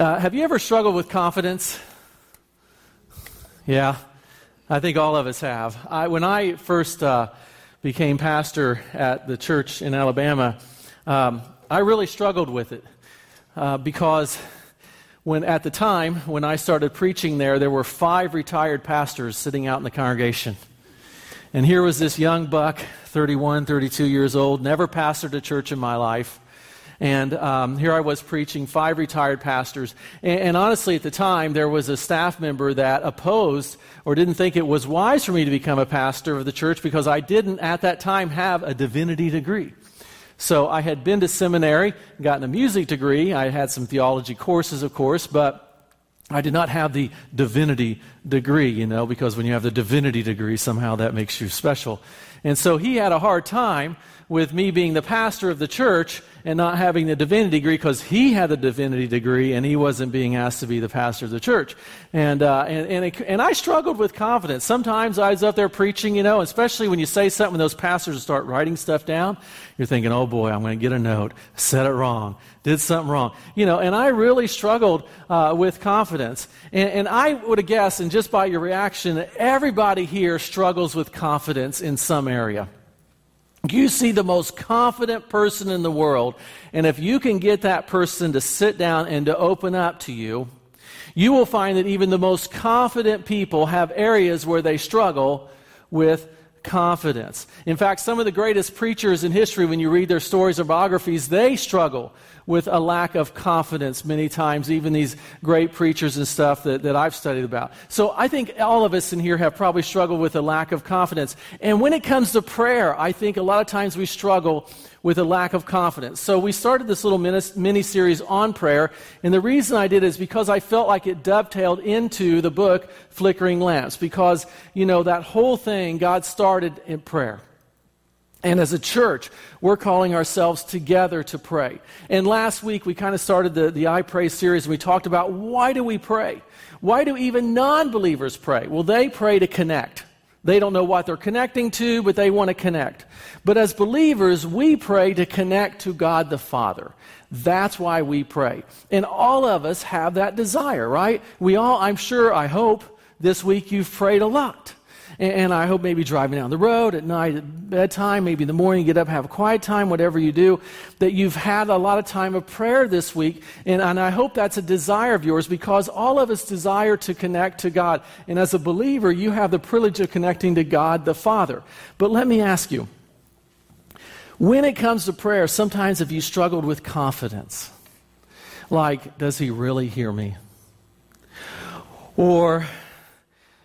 Uh, have you ever struggled with confidence? Yeah, I think all of us have. I, when I first uh, became pastor at the church in Alabama, um, I really struggled with it uh, because when at the time when I started preaching there, there were five retired pastors sitting out in the congregation. And here was this young buck, 31, 32 years old, never pastored a church in my life. And um, here I was preaching, five retired pastors. And, and, honestly, at the time, there was a staff member that opposed or didn't think it was wise for me to become a pastor of the church because I didn't, at that time, have a divinity degree. So I had been to seminary, gotten a music degree. I had some theology courses, of course, but I did not have the divinity degree, you know, because when you have the divinity degree, somehow that makes you special. And so he had a hard time with me being the pastor of the church and not having the divinity degree because he had the divinity degree and he wasn't being asked to be the pastor of the church. And, uh, and, and, it, and I struggled with confidence. Sometimes I was up there preaching, you know, especially when you say something, and those pastors start writing stuff down, you're thinking, oh boy, I'm going to get a note, said it wrong, did something wrong. You know, and I really struggled uh, with confidence. And, and I would have guessed, and just by your reaction, everybody here struggles with confidence in some area. You see the most confident person in the world, and if you can get that person to sit down and to open up to you, you will find that even the most confident people have areas where they struggle with confidence. In fact, some of the greatest preachers in history, when you read their stories or biographies, they struggle with a lack of confidence many times, even these great preachers and stuff that, that I've studied about. So I think all of us in here have probably struggled with a lack of confidence. And when it comes to prayer, I think a lot of times we struggle with a lack of confidence. So we started this little mini series on prayer, and the reason I did is because I felt like it dovetailed into the book Flickering Lamps, because, you know, that whole thing God started in prayer. And as a church, we're calling ourselves together to pray. And last week, we kind of started the, the iPray series, and we talked about why do we pray? Why do even non believers pray? Well, they pray to connect. They don't know what they're connecting to, but they want to connect. But as believers, we pray to connect to God the Father. That's why we pray. And all of us have that desire, right? We all, I'm sure, I hope, this week you've prayed a lot. And, I hope maybe driving down the road at night, at bedtime, maybe in the morning, get up, have a quiet time, whatever you do, that you've had a lot of time of prayer this week. And, and I hope that's a desire of yours because all of us desire to connect to God. And as a believer, you have the privilege of connecting to God the Father. But let me ask you, when it comes to prayer, sometimes have you struggled with confidence? Like, does he really hear me? Or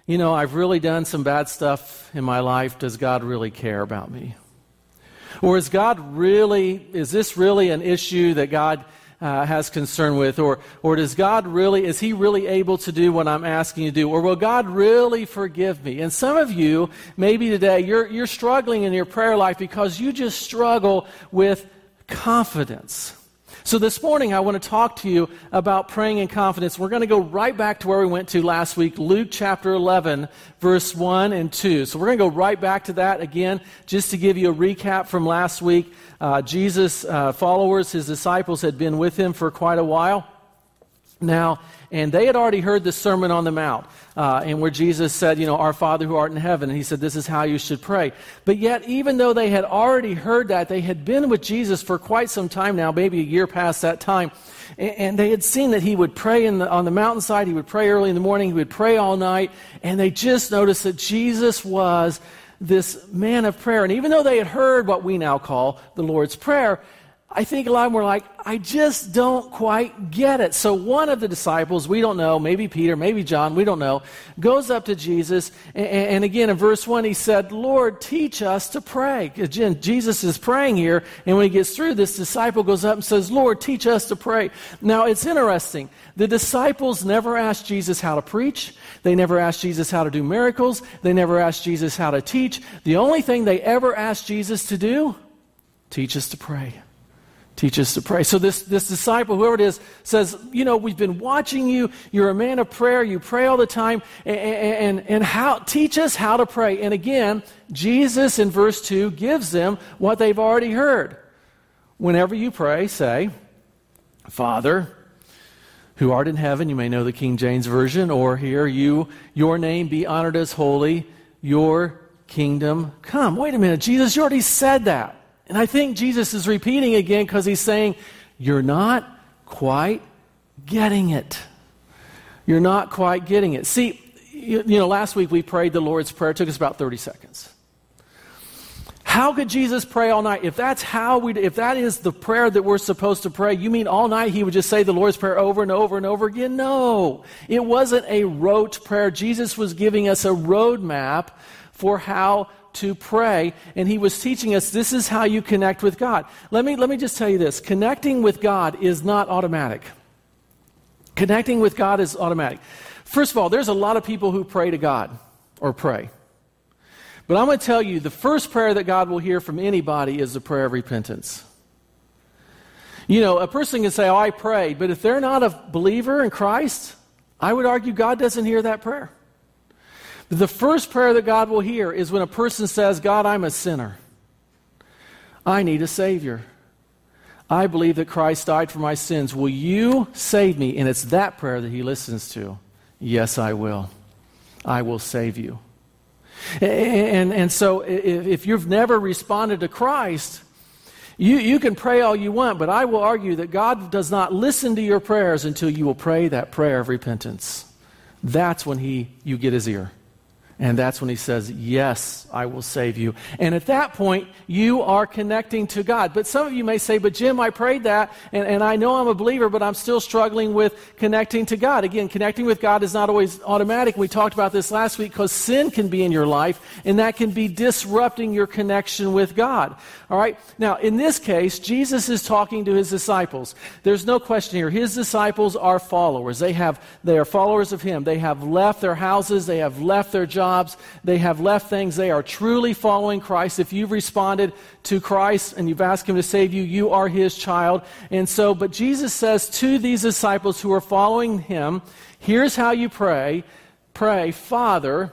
you know, I've really done some bad stuff in my life. Does God really care about me? Or is God really, is this really an issue that God uh, has concern with? Or, or does God really, is He really able to do what I'm asking you to do? Or will God really forgive me? And some of you, maybe today, you're, you're struggling in your prayer life because you just struggle with confidence. So this morning, I want to talk to you about praying in confidence. We're going to go right back to where we went to last week, Luke chapter 11, verse 1 and 2. So we're going to go right back to that again, just to give you a recap from last week. Uh, Jesus' uh, followers, his disciples, had been with him for quite a while. Now, and they had already heard the Sermon on the Mount, uh, and where Jesus said, You know, Our Father who art in heaven. And he said, This is how you should pray. But yet, even though they had already heard that, they had been with Jesus for quite some time now, maybe a year past that time. And, and they had seen that he would pray the, on the mountainside, he would pray early in the morning, he would pray all night. And they just noticed that Jesus was this man of prayer. And even though they had heard what we now call the Lord's Prayer, I think a lot of them were like, I just don't quite get it. So one of the disciples, we don't know, maybe Peter, maybe John, we don't know, goes up to Jesus. And, and again, in verse 1, he said, Lord, teach us to pray. Again, Jesus is praying here. And when he gets through, this disciple goes up and says, Lord, teach us to pray. Now, it's interesting. The disciples never asked Jesus how to preach. They never asked Jesus how to do miracles. They never asked Jesus how to teach. The only thing they ever asked Jesus to do, teach us to pray. Teach us to pray. So this, this disciple, whoever it is, says, you know, we've been watching you. You're a man of prayer. You pray all the time. And, and, and how, teach us how to pray. And again, Jesus in verse 2 gives them what they've already heard. Whenever you pray, say, Father, who art in heaven, you may know the King James Version, or here, you, your name be honored as holy, your kingdom come. Wait a minute, Jesus, you already said that. And I think Jesus is repeating again because he's saying, You're not quite getting it. You're not quite getting it. See, you, you know, last week we prayed the Lord's Prayer. It took us about 30 seconds. How could Jesus pray all night? If that's how we, if that is the prayer that we're supposed to pray, you mean all night he would just say the Lord's Prayer over and over and over again? No. It wasn't a rote prayer. Jesus was giving us a roadmap for how to pray, and he was teaching us this is how you connect with God. Let me, let me just tell you this connecting with God is not automatic. Connecting with God is automatic. First of all, there's a lot of people who pray to God or pray. But I'm going to tell you the first prayer that God will hear from anybody is the prayer of repentance. You know, a person can say, Oh, I prayed, but if they're not a believer in Christ, I would argue God doesn't hear that prayer. The first prayer that God will hear is when a person says, God, I'm a sinner. I need a Savior. I believe that Christ died for my sins. Will you save me? And it's that prayer that he listens to. Yes, I will. I will save you. And, and so if you've never responded to Christ, you, you can pray all you want, but I will argue that God does not listen to your prayers until you will pray that prayer of repentance. That's when he, you get his ear. And that's when he says, Yes, I will save you. And at that point, you are connecting to God. But some of you may say, But Jim, I prayed that, and, and I know I'm a believer, but I'm still struggling with connecting to God. Again, connecting with God is not always automatic. We talked about this last week because sin can be in your life, and that can be disrupting your connection with God. All right? Now, in this case, Jesus is talking to his disciples. There's no question here. His disciples are followers. They, have, they are followers of him. They have left their houses, they have left their jobs jobs, they have left things. They are truly following Christ. If you've responded to Christ and you've asked Him to save you, you are His child. And so, but Jesus says to these disciples who are following Him, here's how you pray pray, Father,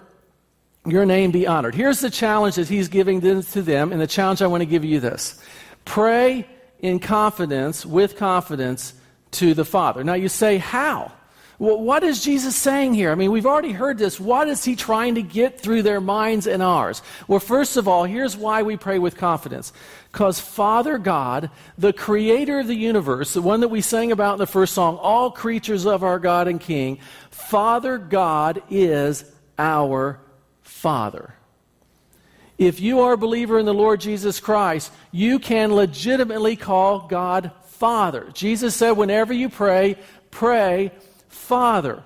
your name be honored. Here's the challenge that He's giving to them, and the challenge I want to give you this pray in confidence, with confidence, to the Father. Now you say, how? Well, what is Jesus saying here? I mean, we've already heard this. What is he trying to get through their minds and ours? Well, first of all, here's why we pray with confidence. Because Father God, the creator of the universe, the one that we sang about in the first song, all creatures of our God and King, Father God is our Father. If you are a believer in the Lord Jesus Christ, you can legitimately call God Father. Jesus said, whenever you pray, pray Father.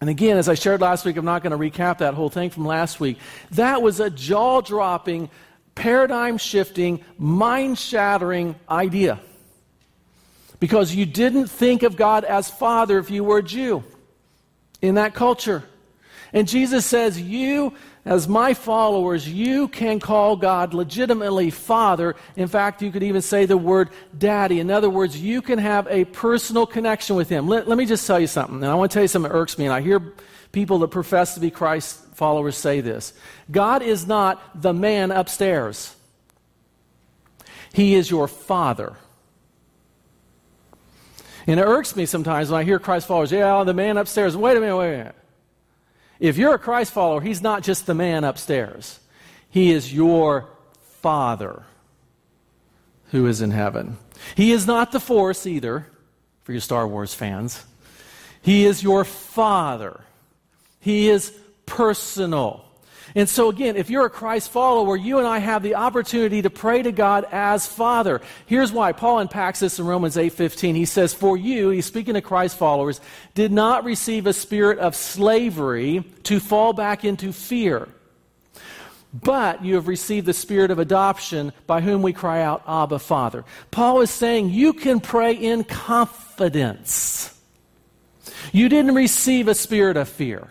And again, as I shared last week, I'm not going to recap that whole thing from last week. That was a jaw dropping, paradigm shifting, mind shattering idea. Because you didn't think of God as Father if you were a Jew in that culture. And Jesus says, You as my followers, you can call God legitimately Father. In fact, you could even say the word Daddy. In other words, you can have a personal connection with Him. Let, let me just tell you something, and I want to tell you something that irks me, and I hear people that profess to be Christ followers say this God is not the man upstairs, He is your Father. And it irks me sometimes when I hear Christ followers, yeah, the man upstairs. Wait a minute, wait a minute. If you're a Christ follower, he's not just the man upstairs, he is your Father who is in heaven. He is not the Force either, for you Star Wars fans. He is your Father. He is personal. And so, again, if you're a Christ follower, you and I have the opportunity to pray to God as Father. Here's why. Paul unpacks this in Romans 8:15. He says, "For you, he's speaking to Christ followers, did not receive a spirit of slavery to fall back into fear." But you have received the spirit of adoption by whom we cry out, Abba, Father. Paul is saying you can pray in confidence. You didn't receive a spirit of fear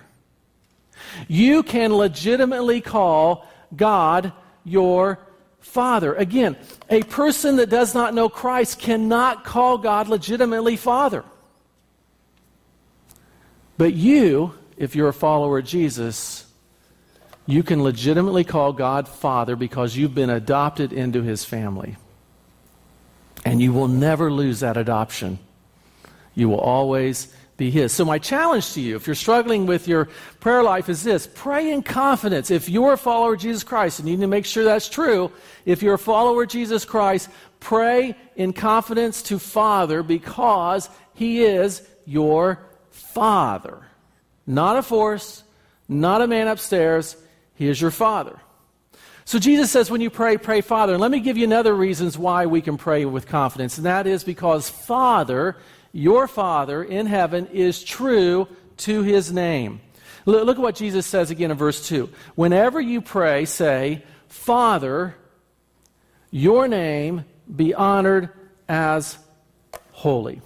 you can legitimately call God your Father. Again, a person that does not know Christ cannot call God legitimately Father. But you, if you're a follower of Jesus, you can legitimately call God Father because you've been adopted into His family. And you will never lose that adoption. You will always be His. So, my challenge to you, if you're struggling with your prayer life, is this pray in confidence. If you're a follower of Jesus Christ, and you need to make sure that's true, if you're a follower of Jesus Christ, pray in confidence to Father because He is your Father. Not a force, not a man upstairs. He is your Father. So Jesus says, when you pray, pray Father. And let me give you another reasons why we can pray with confidence, and that is because Father, your Father in heaven, is true to his name. Look at what Jesus says again in verse 2. Whenever you pray, say, Father, your name be honored as holy.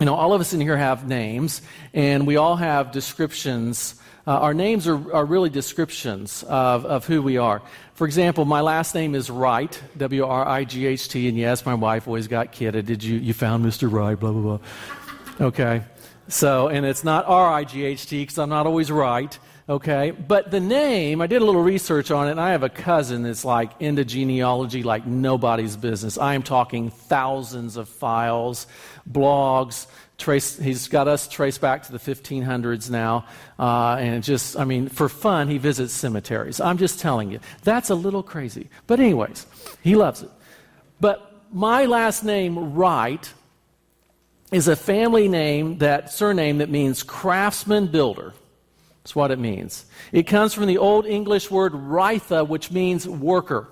You know, all of us in here have names, and we all have descriptions uh, our names are, are really descriptions of, of who we are. For example, my last name is Wright, W R I G H T, and yes, my wife always got kidded. Did you, you found Mr. Wright, blah, blah, blah. Okay. So, and it's not R I G H T because I'm not always right. Okay. But the name, I did a little research on it, and I have a cousin that's like into genealogy like nobody's business. I am talking thousands of files, blogs, trace, he's got us traced back to the 1500s now. Uh, and just, I mean, for fun, he visits cemeteries. I'm just telling you. That's a little crazy. But, anyways, he loves it. But my last name, Wright, is a family name, that surname that means craftsman builder. That's what it means. It comes from the Old English word Ritha, which means worker.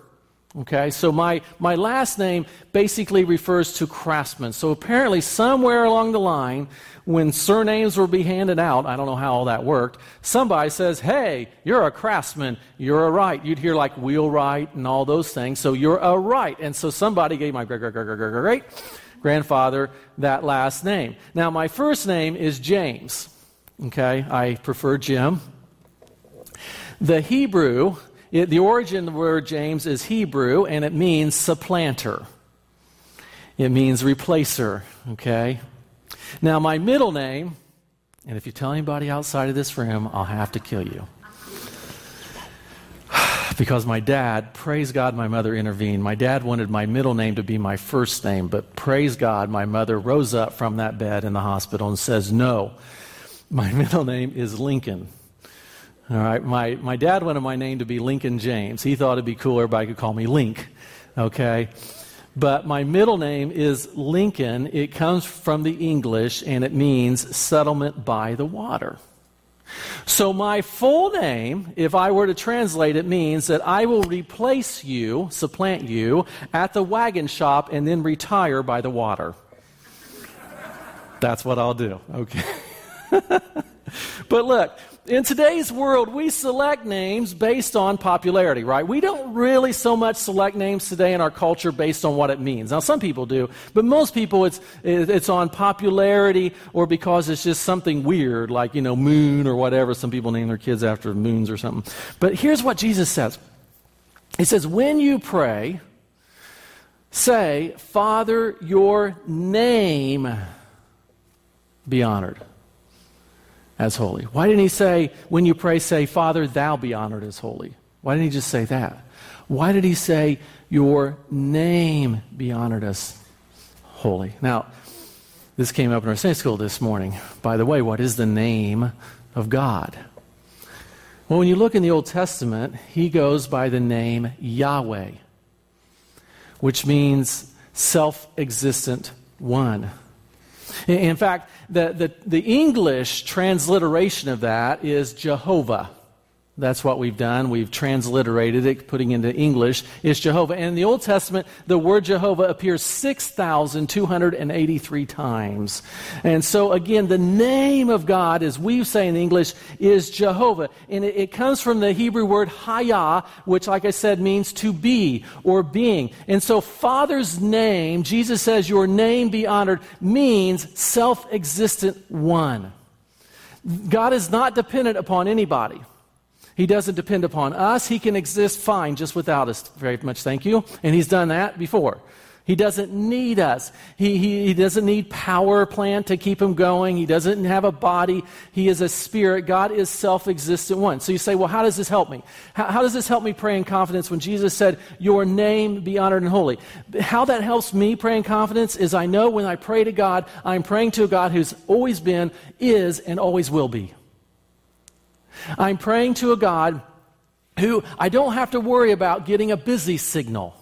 Okay, so my, my last name basically refers to craftsman. So apparently, somewhere along the line, when surnames were being handed out, I don't know how all that worked, somebody says, Hey, you're a craftsman, you're a right. You'd hear like wheelwright and all those things. So you're a right. And so somebody gave my great, great, great, great, great, great grandfather that last name. Now, my first name is James. Okay, I prefer Jim. The Hebrew it, the origin of the word James is Hebrew, and it means supplanter. It means replacer, okay? Now, my middle name, and if you tell anybody outside of this room, I'll have to kill you. because my dad, praise God, my mother intervened. My dad wanted my middle name to be my first name, but praise God, my mother rose up from that bed in the hospital and says, No, my middle name is Lincoln. All right, my, my dad wanted my name to be Lincoln James. He thought it'd be cooler everybody could call me Link. Okay? But my middle name is Lincoln. It comes from the English and it means settlement by the water. So, my full name, if I were to translate it, means that I will replace you, supplant you, at the wagon shop and then retire by the water. That's what I'll do, okay? but look, in today's world, we select names based on popularity, right? We don't really so much select names today in our culture based on what it means. Now, some people do, but most people it's, it's on popularity or because it's just something weird, like, you know, moon or whatever. Some people name their kids after moons or something. But here's what Jesus says He says, When you pray, say, Father, your name be honored as holy? Why didn't he say, when you pray, say, Father, thou be honored as holy? Why didn't he just say that? Why did he say, Your name be honored as holy? Now, this came up in our Sunday school this morning. By the way, what is the name of God? Well, when you look in the Old Testament, he goes by the name Yahweh, which means self existent one. In fact, the, the, the English transliteration of that is Jehovah. That's what we've done. We've transliterated it, putting into English, is Jehovah. And in the Old Testament, the word Jehovah appears 6,283 times. And so, again, the name of God, as we say in English, is Jehovah. And it, it comes from the Hebrew word Hayah, which, like I said, means to be or being. And so, Father's name, Jesus says, Your name be honored, means self existent one. God is not dependent upon anybody. He doesn't depend upon us. He can exist fine just without us. Very much thank you. And he's done that before. He doesn't need us. He, he, he, doesn't need power plant to keep him going. He doesn't have a body. He is a spirit. God is self-existent one. So you say, well, how does this help me? How, how does this help me pray in confidence when Jesus said, your name be honored and holy? How that helps me pray in confidence is I know when I pray to God, I'm praying to a God who's always been, is, and always will be. I'm praying to a God who I don't have to worry about getting a busy signal.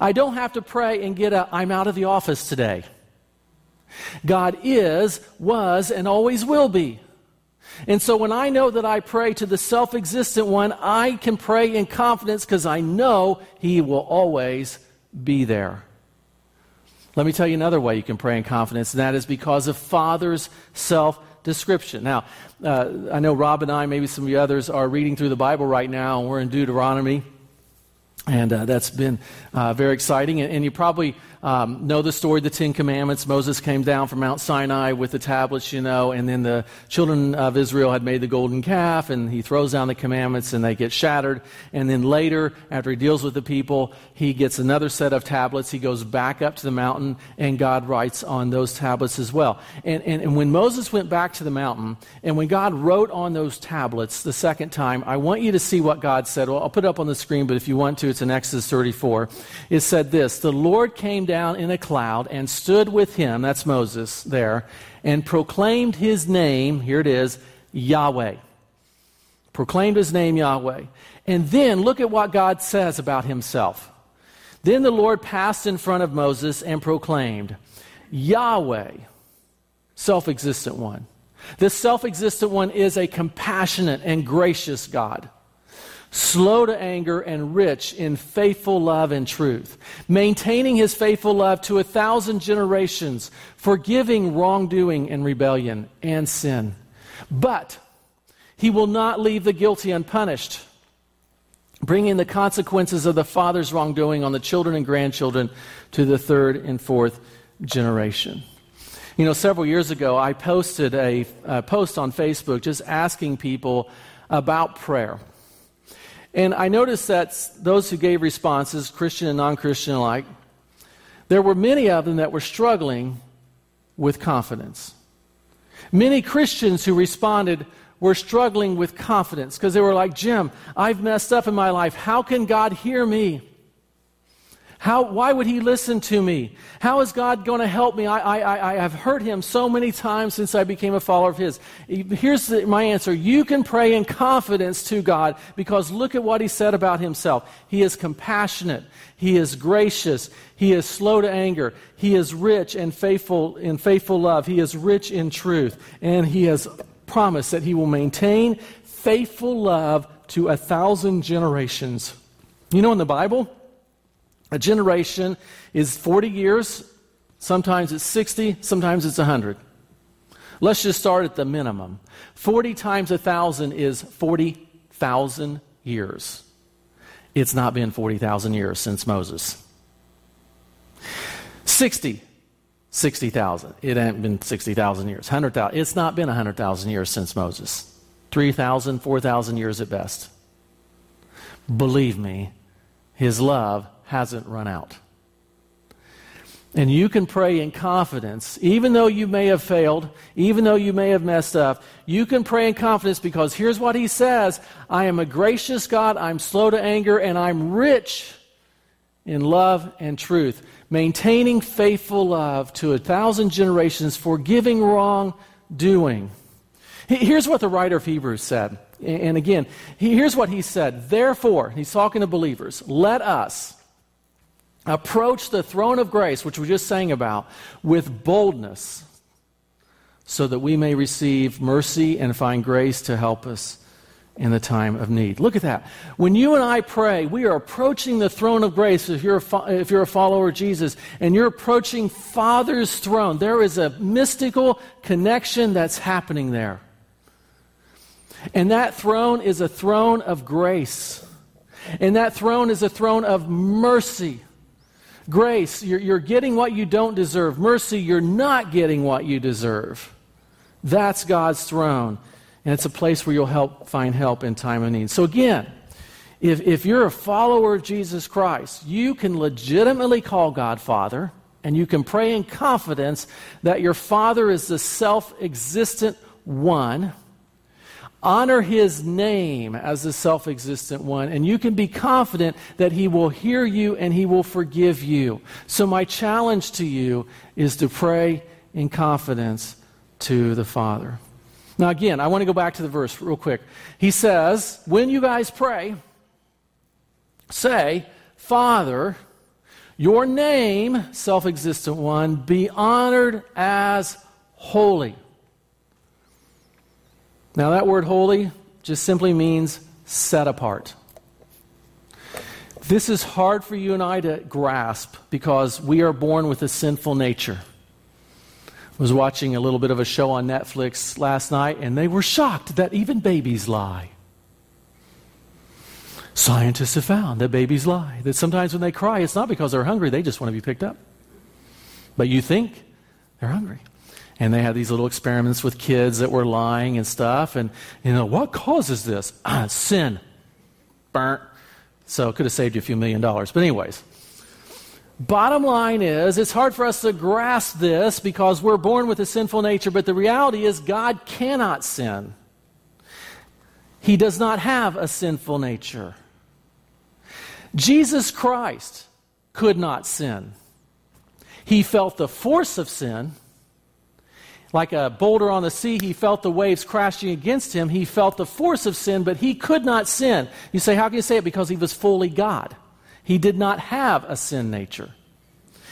I don't have to pray and get a I'm out of the office today. God is, was, and always will be. And so when I know that I pray to the self existent one, I can pray in confidence because I know He will always be there. Let me tell you another way you can pray in confidence, and that is because of Father's self description. Now, uh, I know Rob and I, maybe some of you others, are reading through the Bible right now, and we're in Deuteronomy. And uh, that's been uh, very exciting. And, and you probably um, know the story of the Ten Commandments. Moses came down from Mount Sinai with the tablets, you know, and then the children of Israel had made the golden calf, and he throws down the commandments and they get shattered. And then later, after he deals with the people, he gets another set of tablets. He goes back up to the mountain, and God writes on those tablets as well. And, and, and when Moses went back to the mountain, and when God wrote on those tablets the second time, I want you to see what God said. Well, I'll put it up on the screen, but if you want to, it's in Exodus 34. It said this The Lord came down in a cloud and stood with him, that's Moses there, and proclaimed his name, here it is, Yahweh. Proclaimed his name Yahweh. And then look at what God says about himself. Then the Lord passed in front of Moses and proclaimed, Yahweh, self existent one. This self existent one is a compassionate and gracious God slow to anger, and rich in faithful love and truth, maintaining his faithful love to a thousand generations, forgiving wrongdoing and rebellion and sin. But he will not leave the guilty unpunished, bringing the consequences of the father's wrongdoing on the children and grandchildren to the third and fourth generation. You know, several years ago, I posted a, a post on Facebook just asking people about prayer. And I noticed that those who gave responses, Christian and non Christian alike, there were many of them that were struggling with confidence. Many Christians who responded were struggling with confidence because they were like, Jim, I've messed up in my life. How can God hear me? How, why would he listen to me? How is God going to help me? I, I, I have heard him so many times since I became a follower of his. Here's the, my answer. You can pray in confidence to God because look at what he said about himself. He is compassionate. He is gracious. He is slow to anger. He is rich and faithful in faithful love. He is rich in truth. And he has promised that he will maintain faithful love to a thousand generations. You know, in the Bible, a generation is 40 years, sometimes it's 60, sometimes it's 100. Let's just start at the minimum. 40 times 1,000 is 40,000 years. It's not been 40,000 years since Moses. 60, 60,000. It ain't been 60,000 years. 100,000. It's not been 100,000 years since Moses. 3,000, 4,000 years at best. Believe me, his love hasn't run out. And you can pray in confidence, even though you may have failed, even though you may have messed up, you can pray in confidence because here's what he says I am a gracious God, I'm slow to anger, and I'm rich in love and truth, maintaining faithful love to a thousand generations, forgiving wrongdoing. Here's what the writer of Hebrews said. And again, here's what he said. Therefore, he's talking to believers, let us approach the throne of grace, which we just sang about, with boldness, so that we may receive mercy and find grace to help us in the time of need. Look at that. When you and I pray, we are approaching the throne of grace if you're a, if you're a follower of Jesus, and you're approaching Father's throne. There is a mystical connection that's happening there. And that throne is a throne of grace. And that throne is a throne of mercy. Grace, you're, you're getting what you don't deserve. Mercy, you're not getting what you deserve. That's God's throne. And it's a place where you'll help find help in time of need. So again, if, if you're a follower of Jesus Christ, you can legitimately call God Father, and you can pray in confidence that your Father is the self existent one. Honor his name as the self existent one, and you can be confident that he will hear you and he will forgive you. So, my challenge to you is to pray in confidence to the Father. Now, again, I want to go back to the verse real quick. He says, When you guys pray, say, Father, your name, self existent one, be honored as holy. Now, that word holy just simply means set apart. This is hard for you and I to grasp because we are born with a sinful nature. I was watching a little bit of a show on Netflix last night, and they were shocked that even babies lie. Scientists have found that babies lie, that sometimes when they cry, it's not because they're hungry, they just want to be picked up. But you think they're hungry. And they had these little experiments with kids that were lying and stuff. And, you know, what causes this? sin. Burnt. So it could have saved you a few million dollars. But, anyways, bottom line is it's hard for us to grasp this because we're born with a sinful nature. But the reality is, God cannot sin. He does not have a sinful nature. Jesus Christ could not sin. He felt the force of sin. Like a boulder on the sea, he felt the waves crashing against him. He felt the force of sin, but he could not sin. You say, how can you say it? Because he was fully God. He did not have a sin nature.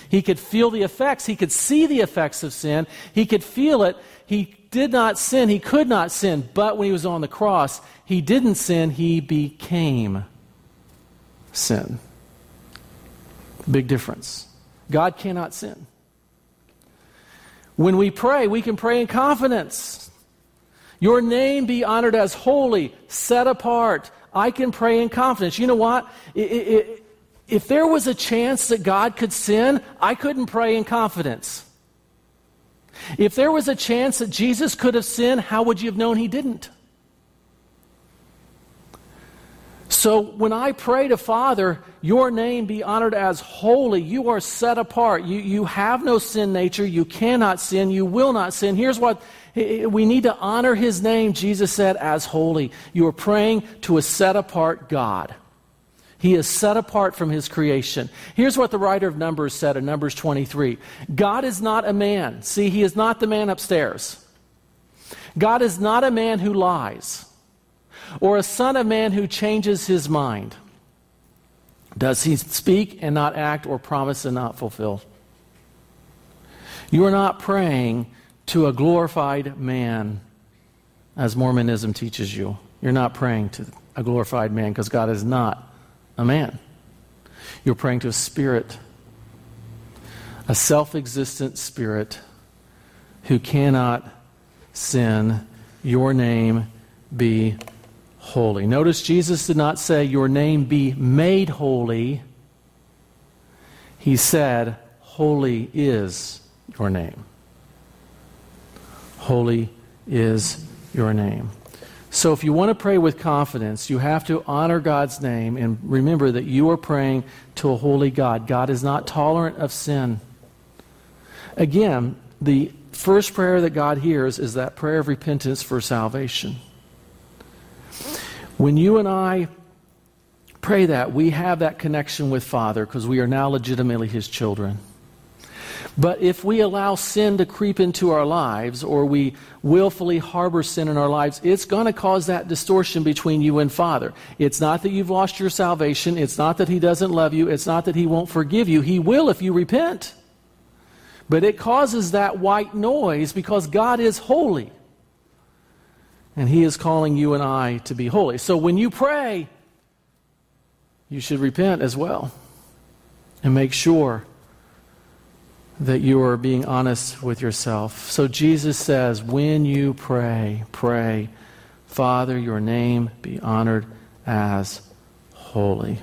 He could feel the effects. He could see the effects of sin. He could feel it. He did not sin. He could not sin. But when he was on the cross, he didn't sin. He became sin. Big difference. God cannot sin. When we pray, we can pray in confidence. Your name be honored as holy, set apart. I can pray in confidence. You know what? if there was a chance that God could sin, I couldn't pray in confidence. If there was a chance that Jesus could have sinned, how would you have known he didn't? So when I pray to Father, your name be honored as holy, you are set apart. You, you have no sin nature. You cannot sin. You will not sin. Here's what we need to honor his name, Jesus said, as holy. You are praying to a set apart God. He is set apart from his creation. Here's what the writer of Numbers said in Numbers 23 God is not a man. See, he is not the man upstairs. God is not a man who lies or a son of man who changes his mind? Does he speak and not act, or promise and not fulfill? You are not praying to a glorified man, as Mormonism teaches you. You're not praying to a glorified man because God is not a man. You're praying to a spirit, a self existent spirit who cannot sin. Your name be holy. Notice Jesus did not say, Your name be made holy. He said, Holy is your name. Holy is your name. So, if you want to pray with confidence, you have to honor God's name and remember that you are praying to a holy God. God is not tolerant of sin. Again, the first prayer that God hears is that prayer of repentance for salvation. When you and I pray that, we have that connection with Father because we are now legitimately His children. But if we allow sin to creep into our lives or we willfully harbor sin in our lives, it's going to cause that distortion between you and Father. It's not that you've lost your salvation. It's not that He doesn't love you. It's not that He won't forgive you. He will if you repent. But it causes that white noise because God is holy. And He is calling you and I to be holy. So when you pray, you should repent as well and make sure that you are being honest with yourself. So Jesus says, when you pray, pray, Father, your name be honored as holy.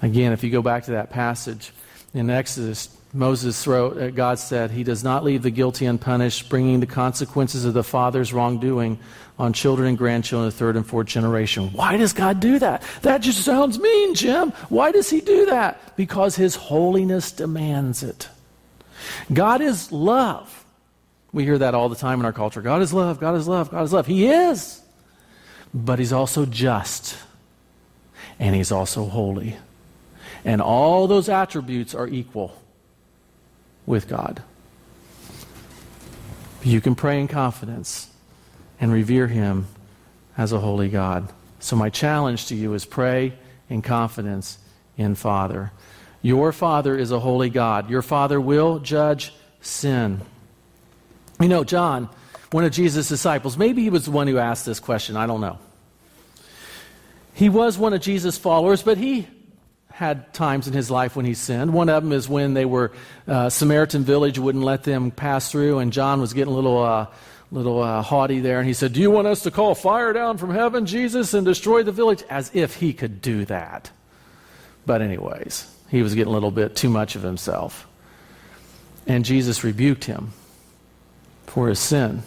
Again, if you go back to that passage in Exodus Moses wrote, uh, God said, He does not leave the guilty unpunished, bringing the consequences of the father's wrongdoing on children and grandchildren, of the third and fourth generation. Why does God do that? That just sounds mean, Jim. Why does He do that? Because His holiness demands it. God is love. We hear that all the time in our culture. God is love, God is love, God is love. He is. But He's also just, and He's also holy. And all those attributes are equal with God. You can pray in confidence and revere Him as a holy God. So, my challenge to you is pray in confidence in Father. Your Father is a holy God. Your Father will judge sin. You know, John, one of Jesus' disciples, maybe he was the one who asked this question. I don't know. He was one of Jesus' followers, but he had times in his life when he sinned. One of them is when they were uh, Samaritan village wouldn't let them pass through, and John was getting a little uh, little uh, haughty there, and he said, "Do you want us to call fire down from heaven, Jesus, and destroy the village?" As if he could do that. But anyways, he was getting a little bit too much of himself, and Jesus rebuked him for his sin.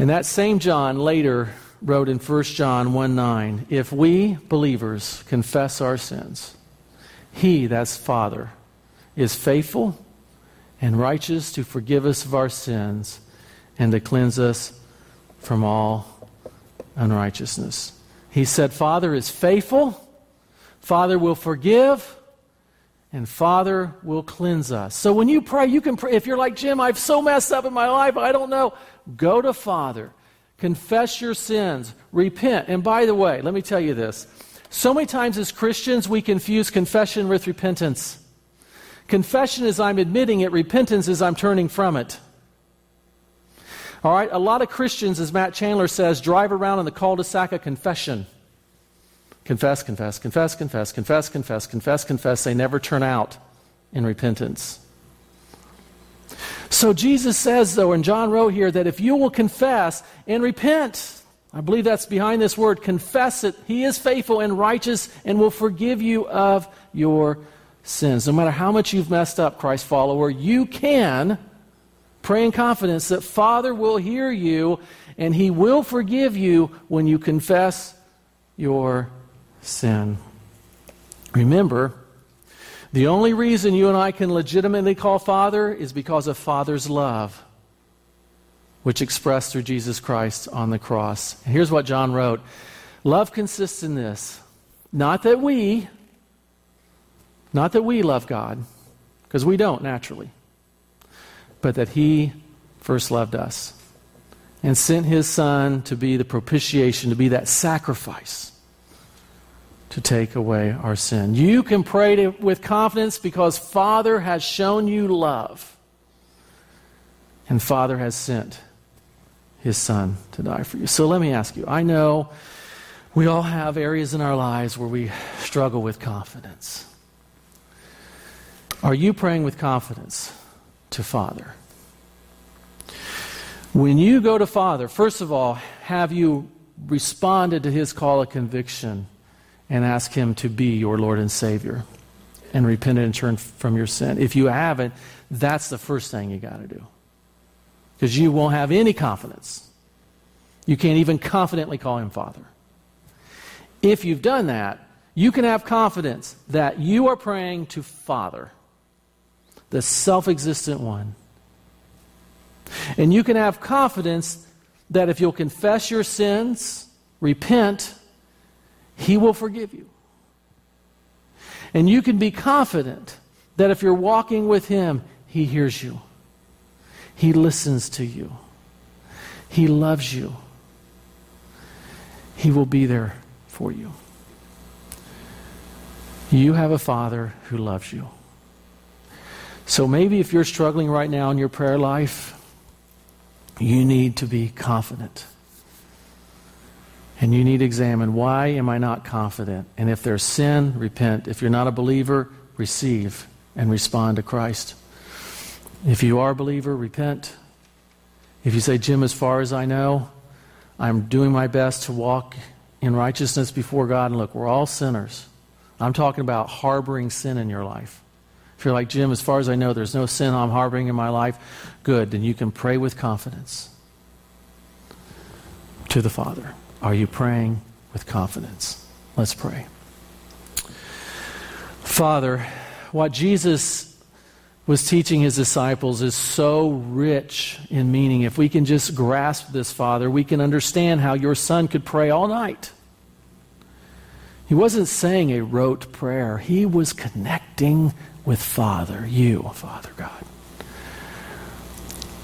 And that same John later wrote in 1 John 1 9, if we believers confess our sins, he, that's Father, is faithful and righteous to forgive us of our sins and to cleanse us from all unrighteousness. He said, Father is faithful, Father will forgive, and Father will cleanse us. So when you pray, you can pray. If you're like, Jim, I've so messed up in my life, I don't know, go to Father Confess your sins. Repent. And by the way, let me tell you this. So many times as Christians, we confuse confession with repentance. Confession is I'm admitting it, repentance is I'm turning from it. All right, a lot of Christians, as Matt Chandler says, drive around in the cul de sac of confession. Confess, confess, confess, confess, confess, confess, confess, confess. They never turn out in repentance. So Jesus says, though, and John wrote here, that if you will confess and repent, I believe that's behind this word, confess it, he is faithful and righteous and will forgive you of your sins. No matter how much you've messed up, Christ follower, you can pray in confidence that Father will hear you and he will forgive you when you confess your sin. Remember, the only reason you and I can legitimately call Father is because of Father's love, which expressed through Jesus Christ on the cross. And here's what John wrote Love consists in this not that we, not that we love God, because we don't naturally, but that He first loved us and sent His Son to be the propitiation, to be that sacrifice to take away our sin. You can pray to, with confidence because Father has shown you love. And Father has sent his Son to die for you. So let me ask you I know we all have areas in our lives where we struggle with confidence. Are you praying with confidence to Father? When you go to Father, first of all, have you responded to his call of conviction? And ask Him to be your Lord and Savior and repent and turn from your sin. If you haven't, that's the first thing you got to do. Because you won't have any confidence. You can't even confidently call Him Father. If you've done that, you can have confidence that you are praying to Father, the self existent one. And you can have confidence that if you'll confess your sins, repent, he will forgive you. And you can be confident that if you're walking with Him, He hears you, He listens to you, He loves you, He will be there for you. You have a Father who loves you. So maybe if you're struggling right now in your prayer life, you need to be confident and you need to examine why am I not confident? And if there's sin, repent. If you're not a believer, receive and respond to Christ. If you are a believer, repent. If you say, Jim, as far as I know, I'm doing my best to walk in righteousness before God. And look, we're all sinners. I'm talking about harboring sin in your life. If you're like, Jim, as far as I know, there's no sin I'm harboring in my life, good, then you can pray with confidence to the Father. Are you praying with confidence? Let's pray. Father, what Jesus was teaching his disciples is so rich in meaning. If we can just grasp this, Father, we can understand how your son could pray all night. He wasn't saying a rote prayer, he was connecting with Father, you, Father God.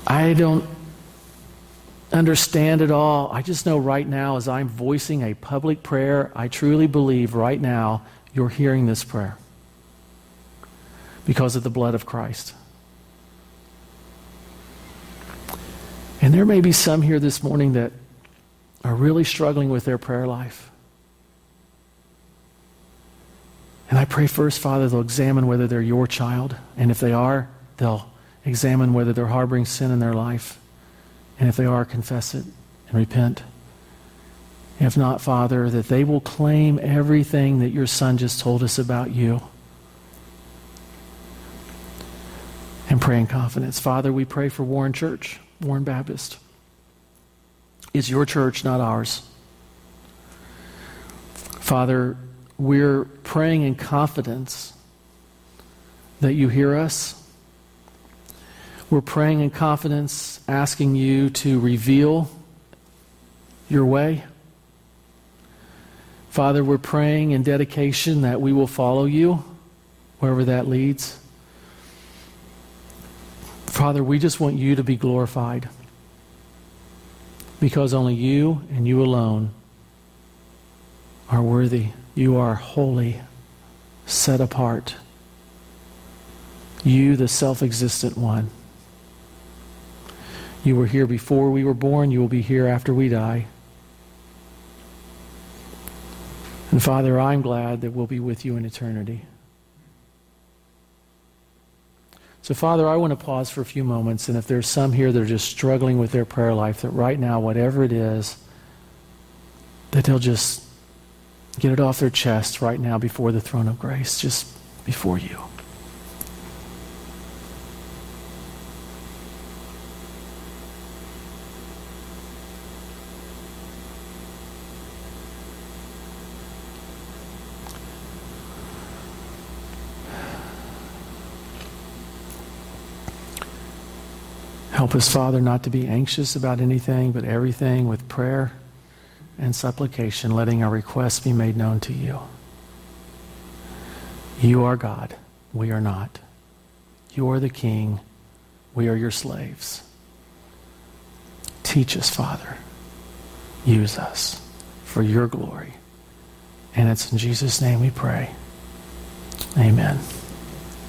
I don't understand it all. I just know right now, as I'm voicing a public prayer, I truly believe right now you're hearing this prayer because of the blood of Christ. And there may be some here this morning that are really struggling with their prayer life. And I pray first, Father, they'll examine whether they're your child. And if they are, they'll examine whether they're harboring sin in their life. And if they are, confess it and repent. If not, Father, that they will claim everything that your Son just told us about you. And pray in confidence. Father, we pray for Warren Church, Warren Baptist. It's your church, not ours. Father, we're praying in confidence that you hear us. We're praying in confidence, asking you to reveal your way. Father, we're praying in dedication that we will follow you wherever that leads. Father, we just want you to be glorified because only you and you alone are worthy. You are holy, set apart. You, the self existent one. You were here before we were born. You will be here after we die. And Father, I'm glad that we'll be with you in eternity. So, Father, I want to pause for a few moments. And if there's some here that are just struggling with their prayer life, that right now, whatever it is, that they'll just get it off their chest right now before the throne of grace, just before you. Help us, Father, not to be anxious about anything, but everything with prayer and supplication, letting our requests be made known to you. You are God. We are not. You are the King. We are your slaves. Teach us, Father. Use us for your glory. And it's in Jesus' name we pray. Amen.